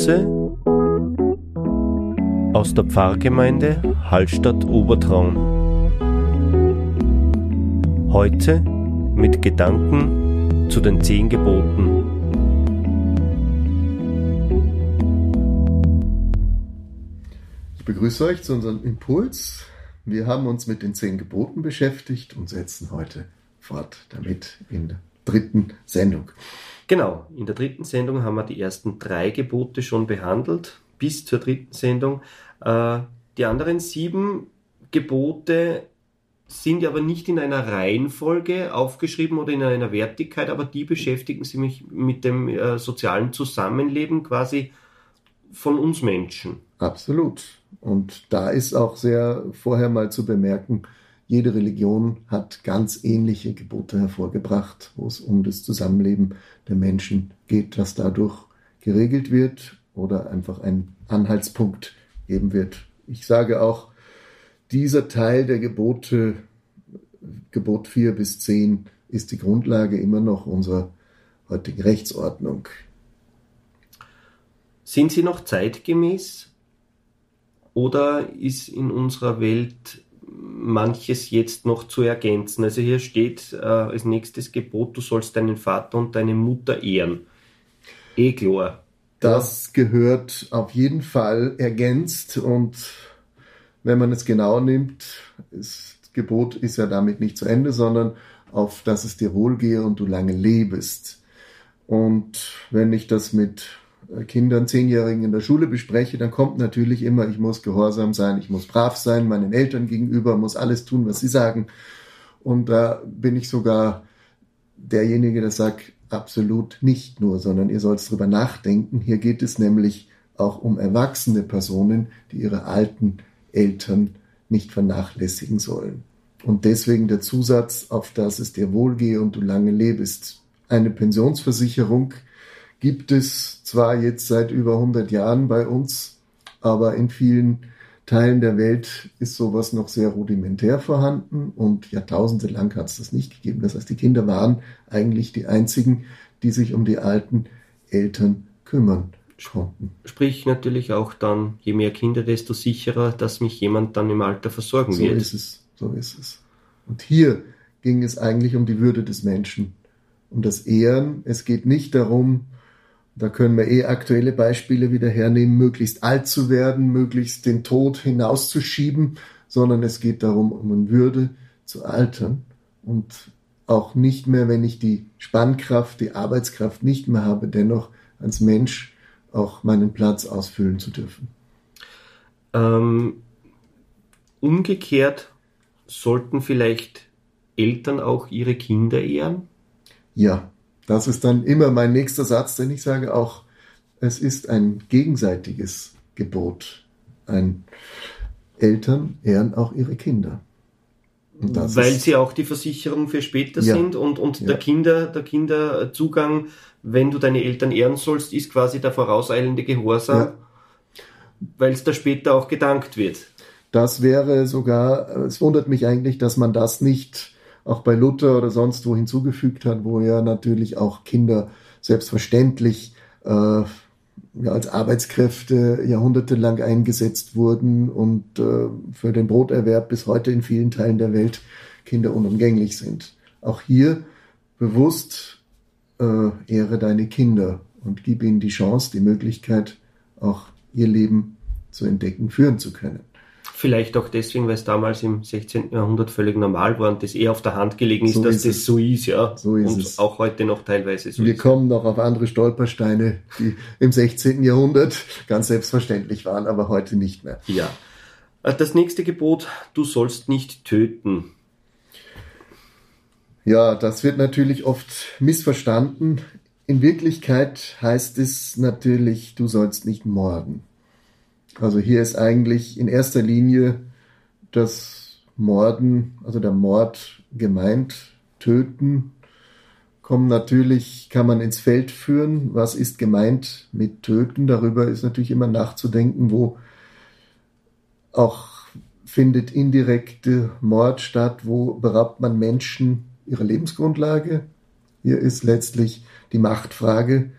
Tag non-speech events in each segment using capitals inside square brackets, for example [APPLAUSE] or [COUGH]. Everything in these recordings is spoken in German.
Impulse aus der Pfarrgemeinde Hallstatt Obertraun. Heute mit Gedanken zu den zehn Geboten. Ich begrüße euch zu unserem Impuls. Wir haben uns mit den zehn Geboten beschäftigt und setzen heute fort damit in der dritten Sendung. Genau, in der dritten Sendung haben wir die ersten drei Gebote schon behandelt, bis zur dritten Sendung. Äh, die anderen sieben Gebote sind aber nicht in einer Reihenfolge aufgeschrieben oder in einer Wertigkeit, aber die beschäftigen sich mit dem äh, sozialen Zusammenleben quasi von uns Menschen. Absolut. Und da ist auch sehr vorher mal zu bemerken, jede Religion hat ganz ähnliche Gebote hervorgebracht, wo es um das Zusammenleben der Menschen geht, das dadurch geregelt wird oder einfach ein Anhaltspunkt geben wird. Ich sage auch, dieser Teil der Gebote, Gebot 4 bis 10, ist die Grundlage immer noch unserer heutigen Rechtsordnung. Sind sie noch zeitgemäß oder ist in unserer Welt manches jetzt noch zu ergänzen. Also hier steht äh, als nächstes Gebot, du sollst deinen Vater und deine Mutter ehren. Eh klar. Das gehört auf jeden Fall ergänzt und wenn man es genau nimmt, das Gebot ist ja damit nicht zu Ende, sondern auf dass es dir wohlgehe und du lange lebst. Und wenn ich das mit Kindern, Zehnjährigen in der Schule bespreche, dann kommt natürlich immer, ich muss gehorsam sein, ich muss brav sein, meinen Eltern gegenüber, muss alles tun, was sie sagen. Und da bin ich sogar derjenige, der sagt, absolut nicht nur, sondern ihr sollt drüber nachdenken. Hier geht es nämlich auch um erwachsene Personen, die ihre alten Eltern nicht vernachlässigen sollen. Und deswegen der Zusatz, auf das es dir wohlgehe und du lange lebst. Eine Pensionsversicherung gibt es zwar jetzt seit über 100 Jahren bei uns, aber in vielen Teilen der Welt ist sowas noch sehr rudimentär vorhanden und Jahrtausende lang hat es das nicht gegeben. Das heißt, die Kinder waren eigentlich die einzigen, die sich um die alten Eltern kümmern konnten. Sprich natürlich auch dann, je mehr Kinder, desto sicherer, dass mich jemand dann im Alter versorgen so wird. So ist es, so ist es. Und hier ging es eigentlich um die Würde des Menschen, um das Ehren. Es geht nicht darum, da können wir eh aktuelle Beispiele wieder hernehmen, möglichst alt zu werden, möglichst den Tod hinauszuschieben, sondern es geht darum, um in Würde zu altern und auch nicht mehr, wenn ich die Spannkraft, die Arbeitskraft nicht mehr habe, dennoch als Mensch auch meinen Platz ausfüllen zu dürfen. Ähm, umgekehrt sollten vielleicht Eltern auch ihre Kinder ehren? Ja, das ist dann immer mein nächster Satz, den ich sage, auch es ist ein gegenseitiges Gebot. Ein Eltern ehren auch ihre Kinder. Weil sie auch die Versicherung für später ja. sind und, und ja. der, Kinder, der Kinderzugang, wenn du deine Eltern ehren sollst, ist quasi der vorauseilende Gehorsam, ja. weil es da später auch gedankt wird. Das wäre sogar, es wundert mich eigentlich, dass man das nicht auch bei Luther oder sonst wo hinzugefügt hat, wo ja natürlich auch Kinder selbstverständlich äh, ja, als Arbeitskräfte jahrhundertelang eingesetzt wurden und äh, für den Broterwerb bis heute in vielen Teilen der Welt Kinder unumgänglich sind. Auch hier bewusst äh, ehre deine Kinder und gib ihnen die Chance, die Möglichkeit, auch ihr Leben zu entdecken, führen zu können. Vielleicht auch deswegen, weil es damals im 16. Jahrhundert völlig normal war und das eher auf der Hand gelegen ist, so dass ist das es. so ist, ja. So ist und es. auch heute noch teilweise so Wir ist. kommen noch auf andere Stolpersteine, die im 16. Jahrhundert ganz selbstverständlich waren, aber heute nicht mehr. Ja. Äh, das nächste Gebot, du sollst nicht töten. Ja, das wird natürlich oft missverstanden. In Wirklichkeit heißt es natürlich, du sollst nicht morden. Also hier ist eigentlich in erster Linie das Morden, also der Mord gemeint, töten. Kommen natürlich, kann man ins Feld führen, was ist gemeint mit töten. Darüber ist natürlich immer nachzudenken, wo auch findet indirekte Mord statt, wo beraubt man Menschen ihrer Lebensgrundlage. Hier ist letztlich die Machtfrage,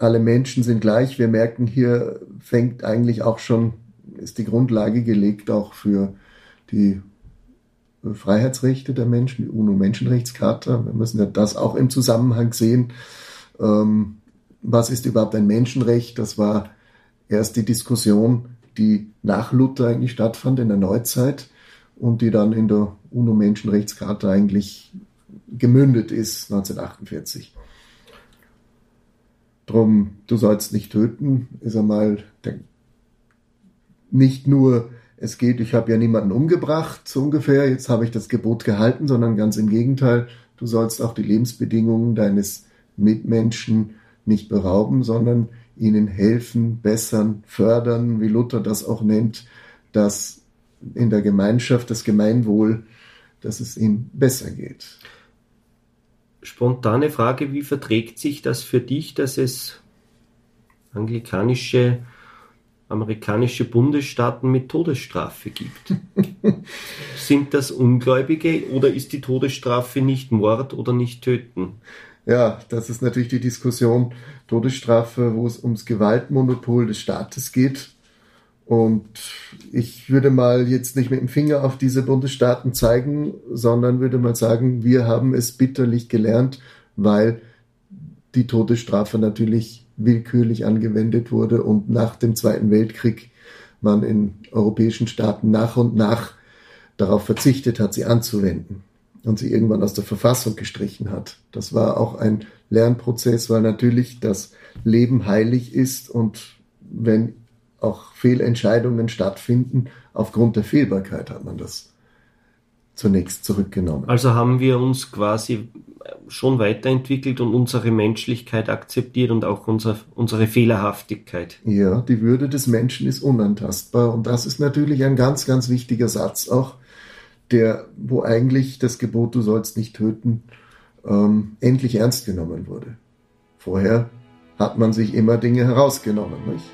alle Menschen sind gleich. Wir merken, hier fängt eigentlich auch schon, ist die Grundlage gelegt auch für die Freiheitsrechte der Menschen, die UNO-Menschenrechtscharta. Wir müssen ja das auch im Zusammenhang sehen. Ähm, was ist überhaupt ein Menschenrecht? Das war erst die Diskussion, die nach Luther eigentlich stattfand in der Neuzeit und die dann in der UNO-Menschenrechtscharta eigentlich gemündet ist 1948. Drum, du sollst nicht töten, ist einmal der, nicht nur, es geht, ich habe ja niemanden umgebracht, so ungefähr, jetzt habe ich das Gebot gehalten, sondern ganz im Gegenteil, du sollst auch die Lebensbedingungen deines Mitmenschen nicht berauben, sondern ihnen helfen, bessern, fördern, wie Luther das auch nennt, dass in der Gemeinschaft das Gemeinwohl, dass es ihm besser geht. Spontane Frage, wie verträgt sich das für dich, dass es anglikanische, amerikanische Bundesstaaten mit Todesstrafe gibt? [LAUGHS] Sind das Ungläubige oder ist die Todesstrafe nicht Mord oder nicht Töten? Ja, das ist natürlich die Diskussion Todesstrafe, wo es ums Gewaltmonopol des Staates geht. Und ich würde mal jetzt nicht mit dem Finger auf diese Bundesstaaten zeigen, sondern würde mal sagen, wir haben es bitterlich gelernt, weil die Todesstrafe natürlich willkürlich angewendet wurde und nach dem Zweiten Weltkrieg man in europäischen Staaten nach und nach darauf verzichtet hat, sie anzuwenden und sie irgendwann aus der Verfassung gestrichen hat. Das war auch ein Lernprozess, weil natürlich das Leben heilig ist und wenn auch Fehlentscheidungen stattfinden, aufgrund der Fehlbarkeit hat man das zunächst zurückgenommen. Also haben wir uns quasi schon weiterentwickelt und unsere Menschlichkeit akzeptiert und auch unser, unsere Fehlerhaftigkeit. Ja, die Würde des Menschen ist unantastbar und das ist natürlich ein ganz, ganz wichtiger Satz auch der, wo eigentlich das Gebot, du sollst nicht töten, ähm, endlich ernst genommen wurde. Vorher hat man sich immer Dinge herausgenommen, nicht?